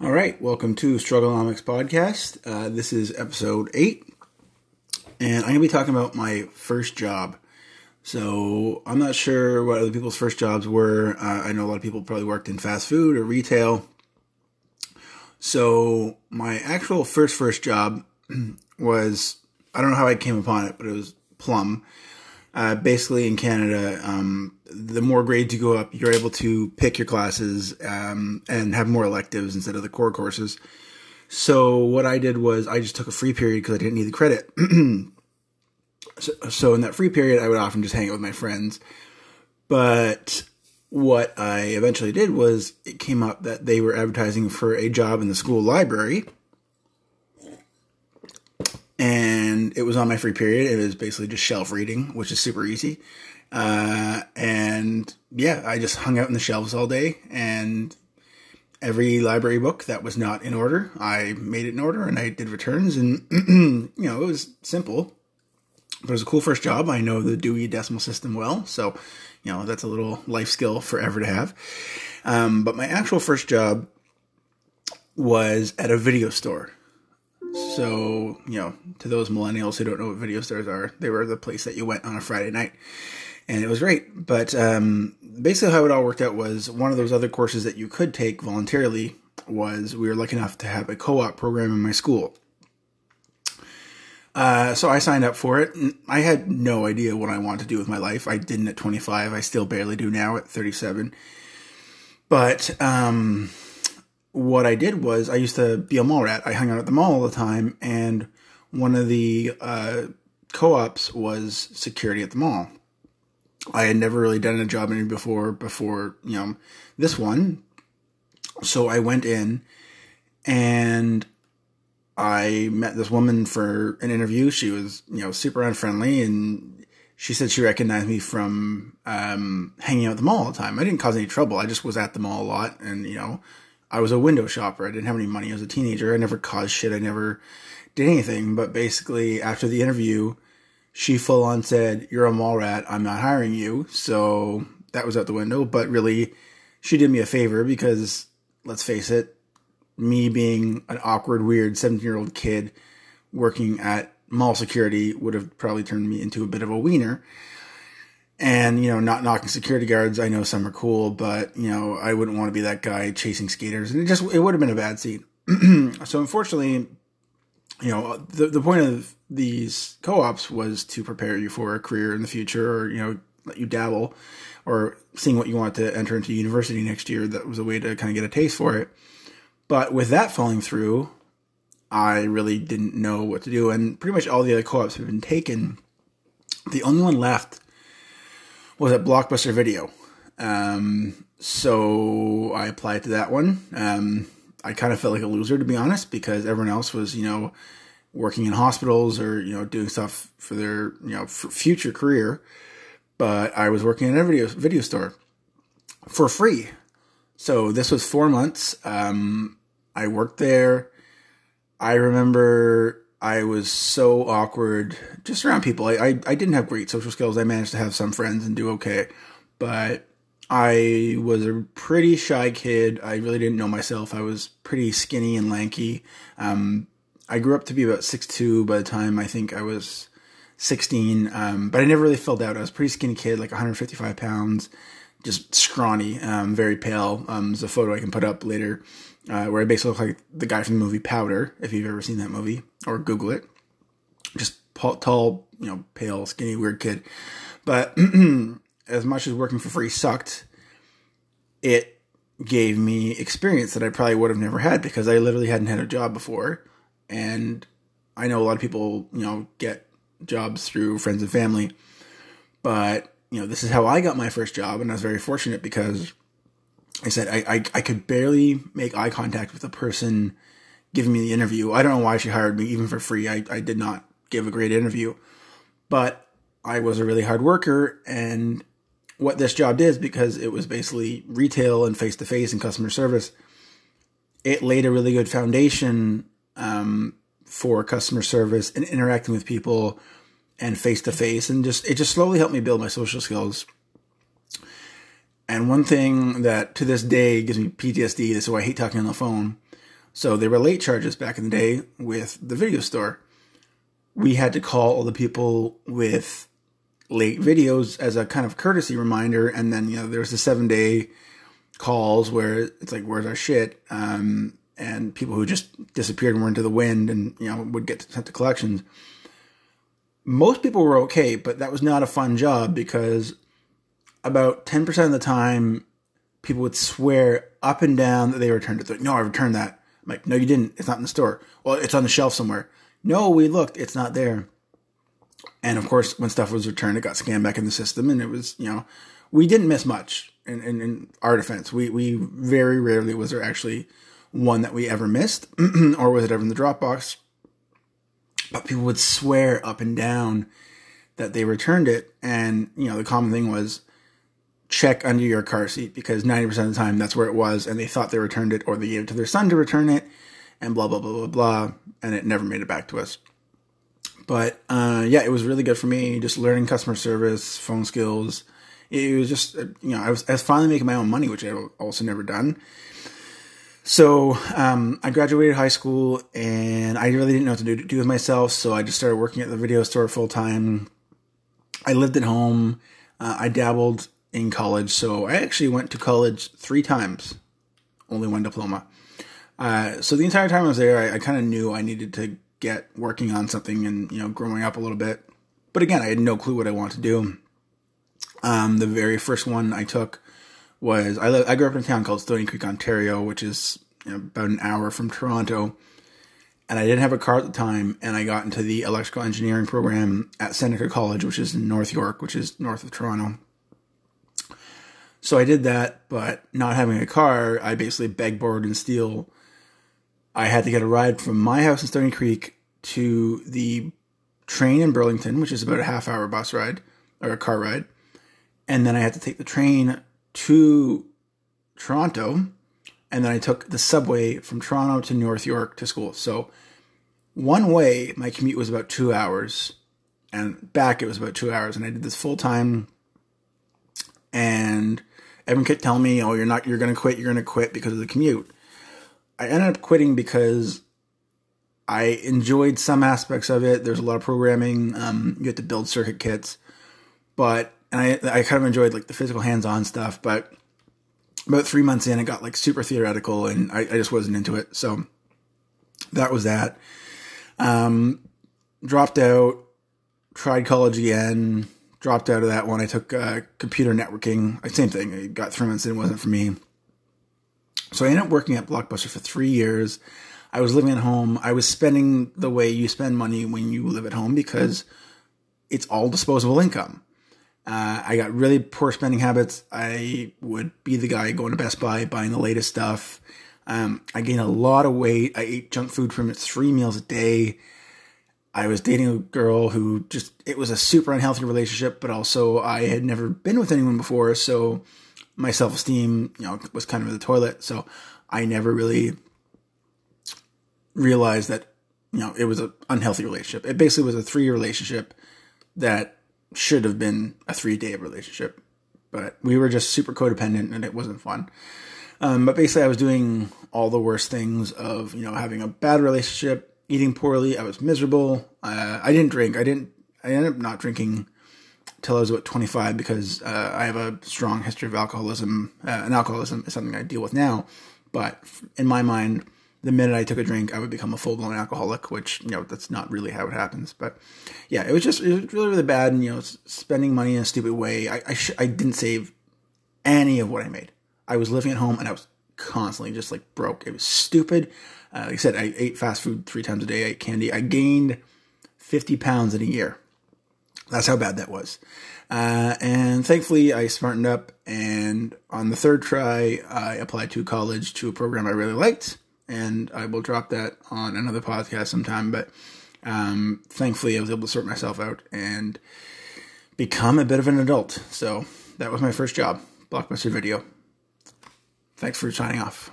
All right, welcome to Strugglenomics Podcast. Uh, this is episode eight, and I'm going to be talking about my first job. So I'm not sure what other people's first jobs were. Uh, I know a lot of people probably worked in fast food or retail. So my actual first first job was I don't know how I came upon it, but it was Plum. Uh, basically, in Canada, um, the more grades you go up, you're able to pick your classes um, and have more electives instead of the core courses. So what I did was I just took a free period because I didn't need the credit. so, so in that free period, I would often just hang out with my friends. But what I eventually did was it came up that they were advertising for a job in the school library and it was on my free period. It was basically just shelf reading, which is super easy. Uh, and yeah, I just hung out in the shelves all day and every library book that was not in order, I made it in order and I did returns and, you know, it was simple, but it was a cool first job. I know the Dewey Decimal System well, so, you know, that's a little life skill forever to have. Um, but my actual first job was at a video store. So, you know, to those millennials who don't know what video stores are, they were the place that you went on a Friday night. And it was great. But um, basically, how it all worked out was one of those other courses that you could take voluntarily was we were lucky enough to have a co op program in my school. Uh, so I signed up for it. I had no idea what I wanted to do with my life. I didn't at 25. I still barely do now at 37. But um, what I did was I used to be a mall rat. I hung out at the mall all the time, and one of the uh, co-ops was security at the mall. I had never really done a job interview before. Before you know this one, so I went in, and I met this woman for an interview. She was you know super unfriendly, and she said she recognized me from um, hanging out at the mall all the time. I didn't cause any trouble. I just was at the mall a lot, and you know I was a window shopper. I didn't have any money. I was a teenager. I never caused shit. I never did anything. But basically, after the interview, she full on said, You're a mall rat. I'm not hiring you. So that was out the window. But really, she did me a favor because, let's face it, me being an awkward, weird 17 year old kid working at mall security would have probably turned me into a bit of a wiener and you know not knocking security guards i know some are cool but you know i wouldn't want to be that guy chasing skaters. And it just it would have been a bad scene. So unfortunately you know the, the point of these co-ops was to prepare you for a career in the future or you know let you dabble or seeing what you want to enter into university next year. That was a way to kind of get a taste for it. But with that falling through i really didn't know what to do. And pretty much all the other co-ops have been taken. The only one left was at Blockbuster Video. Um, so I applied to that one. Um, I kind of felt like a loser to be honest because everyone else was, you know, working in hospitals or you know doing stuff for their you know future career. But I was working in a video video store for free. So this was four months. Um, I worked there. I remember I was so awkward just around people. I, I, I didn't have great social skills. I managed to have some friends and do okay, but I was a pretty shy kid. I really didn't know myself. I was pretty skinny and lanky. Um, I grew up to be about six two by the time I think I was 16. Um, but I never really filled out. I was pretty skinny kid, like 155 pounds, just scrawny, um, very pale. Um, there's a photo I can put up later uh, where I basically look like the guy from the movie Powder, if you've ever seen that movie, or Google it. Just tall, you know, pale, skinny, weird kid. But as much as working for free sucked, it gave me experience that I probably would have never had because I literally hadn't had a job before. And I know a lot of people, you know, get jobs through friends and family. But, you know, this is how I got my first job. And I was very fortunate because I said I, I, I could barely make eye contact with the person giving me the interview. I don't know why she hired me, even for free. I, I did not give a great interview, but I was a really hard worker. And what this job did, is because it was basically retail and face to face and customer service, it laid a really good foundation um, for customer service and interacting with people and face to face, and just it just slowly helped me build my social skills and one thing that to this day gives me PTSD, this is why I hate talking on the phone. So there were late charges back in the day with the video store. We had to call all the people with late videos as a kind of courtesy reminder, and then you know there was the seven day calls where it's like, "Where's our shit?" Um, and people who just disappeared and were into the wind, and you know would get sent to collections. Most people were okay, but that was not a fun job because about ten percent of the time, people would swear up and down that they returned it. Like, no, I returned that. I'm like, no, you didn't. It's not in the store. Well, it's on the shelf somewhere. No, we looked. It's not there. And of course, when stuff was returned, it got scanned back in the system, and it was, you know, we didn't miss much in, in, in our defense. We we very rarely was there actually one that we ever missed, or was it ever in the Dropbox. But people would swear up and down that they returned it, and you know, the common thing was check under your car seat because 90% of the time that's where it was and they thought they returned it or they gave it to their son to return it and blah blah blah blah blah. And it never made it back to us. But uh, yeah it was really good for me just learning customer service phone skills. It was just uh, you know I was, I was finally making my own money which I've also never done so um, i graduated high school and i really didn't know what to do, do with myself so i just started working at the video store full time i lived at home uh, i dabbled in college. So I actually went to college three times, only one diploma. Uh, so the entire time I was there, I, I kind of knew I needed to get working on something and you know growing up a little bit. But again, I had no clue what I wanted to do. Um, the very first one I took was I, I grew up in a town called Stoney Creek, Ontario, which is you know, about an hour from Toronto. And I didn't have a car at the time, and I got into the electrical engineering program at Seneca College, which is in North York, which is north of Toronto. So I did that, but not having a car, I basically beg, borrowed, and steal. I had to get a ride from my house in Stoney Creek to the train in Burlington, which is about a half hour bus ride or a car ride. And then I had to take the train to Toronto. And then I took the subway from Toronto to North York to school. So one way, my commute was about two hours. And back, it was about two hours. And I did this full time. And everyone kept telling me, "Oh, you're not. You're going to quit. You're going to quit because of the commute." I ended up quitting because I enjoyed some aspects of it. There's a lot of programming. Um, you have to build circuit kits, but and I I kind of enjoyed like the physical hands-on stuff. But about three months in, it got like super theoretical, and I, I just wasn't into it. So that was that. Um, dropped out. Tried college again dropped out of that one. I took uh, computer networking. Same thing. I got three months in. It wasn't for me. So I ended up working at Blockbuster for three years. I was living at home. I was spending the way you spend money when you live at home because it's all disposable income. Uh, I got really poor spending habits. I would be the guy going to Best Buy buying the latest stuff. Um, I gained a lot of weight. I ate junk food from three meals a day. I was dating a girl who just, it was a super unhealthy relationship, but also I had never been with anyone before. So my self esteem, you know, was kind of in the toilet. So I never really realized that, you know, it was an unhealthy relationship. It basically was a three year relationship that should have been a three day relationship, but we were just super codependent and it wasn't fun. Um, but basically, I was doing all the worst things of, you know, having a bad relationship, eating poorly. I was miserable. Uh, I didn't drink. I didn't. I ended up not drinking till I was about 25 because uh, I have a strong history of alcoholism. Uh, and alcoholism is something I deal with now. But in my mind, the minute I took a drink, I would become a full blown alcoholic, which you know that's not really how it happens. But yeah, it was just it was really really bad, and you know, spending money in a stupid way. I I, sh- I didn't save any of what I made. I was living at home, and I was constantly just like broke. It was stupid. Uh, like I said, I ate fast food three times a day. I ate candy. I gained 50 pounds in a year. That's how bad that was. Uh, and thankfully, I smartened up. And on the third try, I applied to college to a program I really liked. And I will drop that on another podcast sometime. But um, thankfully, I was able to sort myself out and become a bit of an adult. So that was my first job, Blockbuster Video. Thanks for signing off.